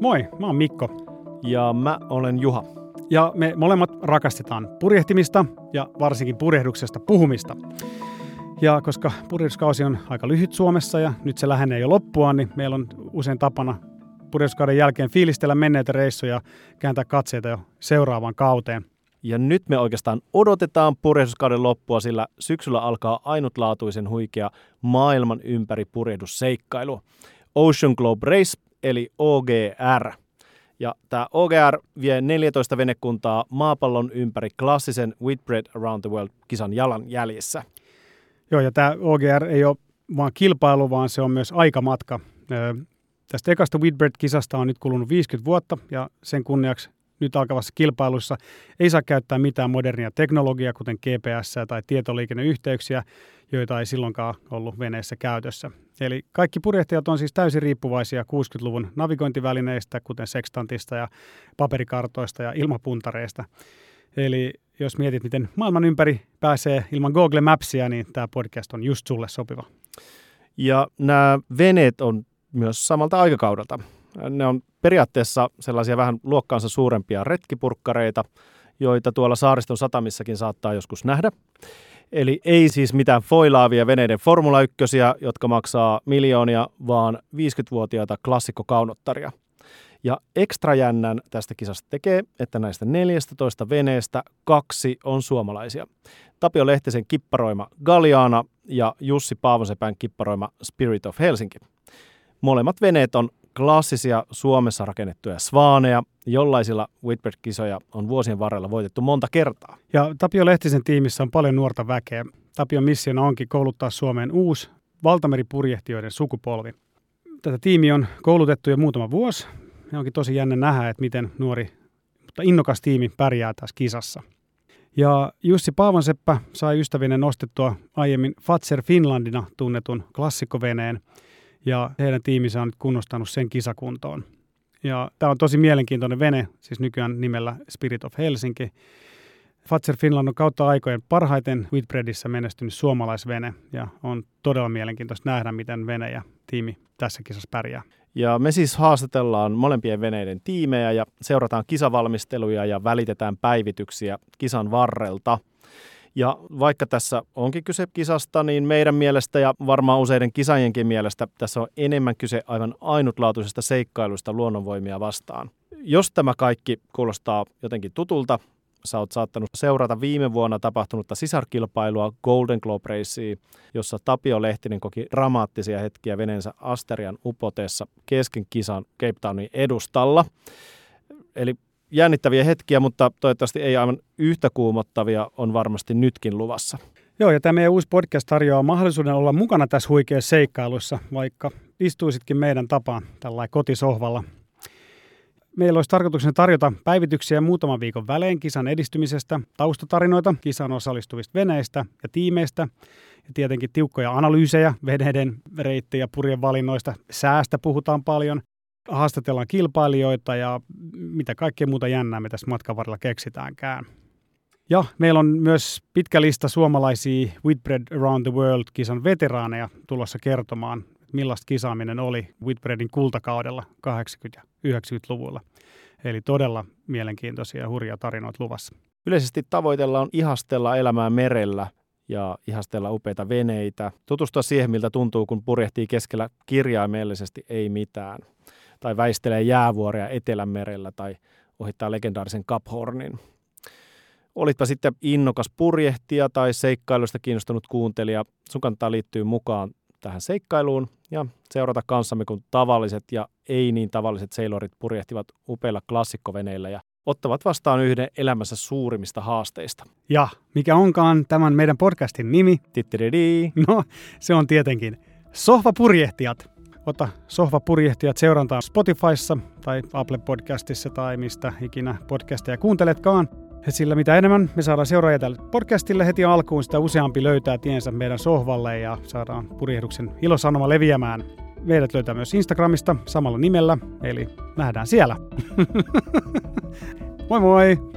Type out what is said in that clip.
Moi, mä oon Mikko. Ja mä olen Juha. Ja me molemmat rakastetaan purjehtimista ja varsinkin purjehduksesta puhumista. Ja koska purjehduskausi on aika lyhyt Suomessa ja nyt se lähenee jo loppuaan, niin meillä on usein tapana purjehduskauden jälkeen fiilistellä menneitä reissuja ja kääntää katseita jo seuraavaan kauteen. Ja nyt me oikeastaan odotetaan purjehduskauden loppua, sillä syksyllä alkaa ainutlaatuisen huikea maailman ympäri purjehdusseikkailu. Ocean Globe Race eli OGR. Ja tämä OGR vie 14 venekuntaa maapallon ympäri klassisen Whitbread Around the World-kisan jalan jäljessä. Joo, ja tämä OGR ei ole vain kilpailu, vaan se on myös aikamatka. Tästä ekasta Whitbread-kisasta on nyt kulunut 50 vuotta, ja sen kunniaksi nyt alkavassa kilpailussa ei saa käyttää mitään modernia teknologiaa, kuten GPS tai tietoliikenneyhteyksiä, joita ei silloinkaan ollut veneessä käytössä. Eli kaikki purjehtijat on siis täysin riippuvaisia 60-luvun navigointivälineistä, kuten sekstantista ja paperikartoista ja ilmapuntareista. Eli jos mietit, miten maailman ympäri pääsee ilman Google Mapsia, niin tämä podcast on just sulle sopiva. Ja nämä veneet on myös samalta aikakaudelta. Ne on periaatteessa sellaisia vähän luokkaansa suurempia retkipurkkareita, joita tuolla saariston satamissakin saattaa joskus nähdä. Eli ei siis mitään foilaavia veneiden Formula 1, jotka maksaa miljoonia, vaan 50-vuotiaita klassikkokaunottaria. Ja ekstra jännän tästä kisasta tekee, että näistä 14 veneestä kaksi on suomalaisia. Tapio Lehtisen kipparoima Galiana ja Jussi Paavosepään kipparoima Spirit of Helsinki. Molemmat veneet on klassisia Suomessa rakennettuja svaaneja, jollaisilla Whitbread-kisoja on vuosien varrella voitettu monta kertaa. Ja Tapio Lehtisen tiimissä on paljon nuorta väkeä. Tapion missiona onkin kouluttaa Suomeen uusi valtameripurjehtijoiden sukupolvi. Tätä tiimiä on koulutettu jo muutama vuosi. Ja onkin tosi jännä nähdä, että miten nuori, mutta innokas tiimi pärjää tässä kisassa. Ja Jussi Paavonseppä sai ystävinen nostettua aiemmin Fatser Finlandina tunnetun klassikkoveneen – ja heidän tiiminsä on nyt kunnostanut sen kisakuntoon. Ja tämä on tosi mielenkiintoinen vene, siis nykyään nimellä Spirit of Helsinki. Fatser Finland on kautta aikojen parhaiten Whitbreadissä menestynyt suomalaisvene ja on todella mielenkiintoista nähdä, miten vene ja tiimi tässä kisassa pärjää. Ja me siis haastatellaan molempien veneiden tiimejä ja seurataan kisavalmisteluja ja välitetään päivityksiä kisan varrelta – ja vaikka tässä onkin kyse kisasta, niin meidän mielestä ja varmaan useiden kisajienkin mielestä tässä on enemmän kyse aivan ainutlaatuisesta seikkailusta luonnonvoimia vastaan. Jos tämä kaikki kuulostaa jotenkin tutulta, sä oot saattanut seurata viime vuonna tapahtunutta sisarkilpailua Golden Globe Racea, jossa Tapio Lehtinen koki dramaattisia hetkiä veneensä Asterian upotessa kesken kisan Cape Townin edustalla. Eli jännittäviä hetkiä, mutta toivottavasti ei aivan yhtä kuumottavia on varmasti nytkin luvassa. Joo, ja tämä meidän uusi podcast tarjoaa mahdollisuuden olla mukana tässä huikeassa seikkailussa, vaikka istuisitkin meidän tapaan tällä kotisohvalla. Meillä olisi tarkoituksena tarjota päivityksiä muutaman viikon välein kisan edistymisestä, taustatarinoita kisan osallistuvista veneistä ja tiimeistä, ja tietenkin tiukkoja analyysejä veneiden reittejä ja purjen valinnoista. Säästä puhutaan paljon, haastatellaan kilpailijoita ja mitä kaikkea muuta jännää me tässä matkan varrella keksitäänkään. Ja meillä on myös pitkä lista suomalaisia Whitbread Around the World-kisan veteraaneja tulossa kertomaan, millaista kisaaminen oli Whitbreadin kultakaudella 80- ja 90-luvulla. Eli todella mielenkiintoisia ja hurjia tarinoita luvassa. Yleisesti tavoitellaan ihastella elämää merellä ja ihastella upeita veneitä, tutustua siihen, miltä tuntuu, kun purjehtii keskellä kirjaimellisesti ei mitään – tai väistelee jäävuoria Etelämerellä tai ohittaa legendaarisen Cap Hornin. Olitpa sitten innokas purjehtija tai seikkailusta kiinnostunut kuuntelija, sun kannattaa liittyä mukaan tähän seikkailuun ja seurata kanssamme, kun tavalliset ja ei niin tavalliset seilorit purjehtivat upeilla klassikkoveneillä ja ottavat vastaan yhden elämässä suurimmista haasteista. Ja mikä onkaan tämän meidän podcastin nimi? Tittiridi. No, se on tietenkin Sohvapurjehtijat. Ota sohvapurjehtijat seurantaan Spotifyssa tai Apple Podcastissa tai mistä ikinä podcasteja kuunteletkaan. Sillä mitä enemmän me saadaan seuraajia tälle podcastille heti alkuun, sitä useampi löytää tiensä meidän sohvalle ja saadaan purjehduksen ilosanoma leviämään. Meidät löytää myös Instagramista samalla nimellä, eli nähdään siellä. moi moi!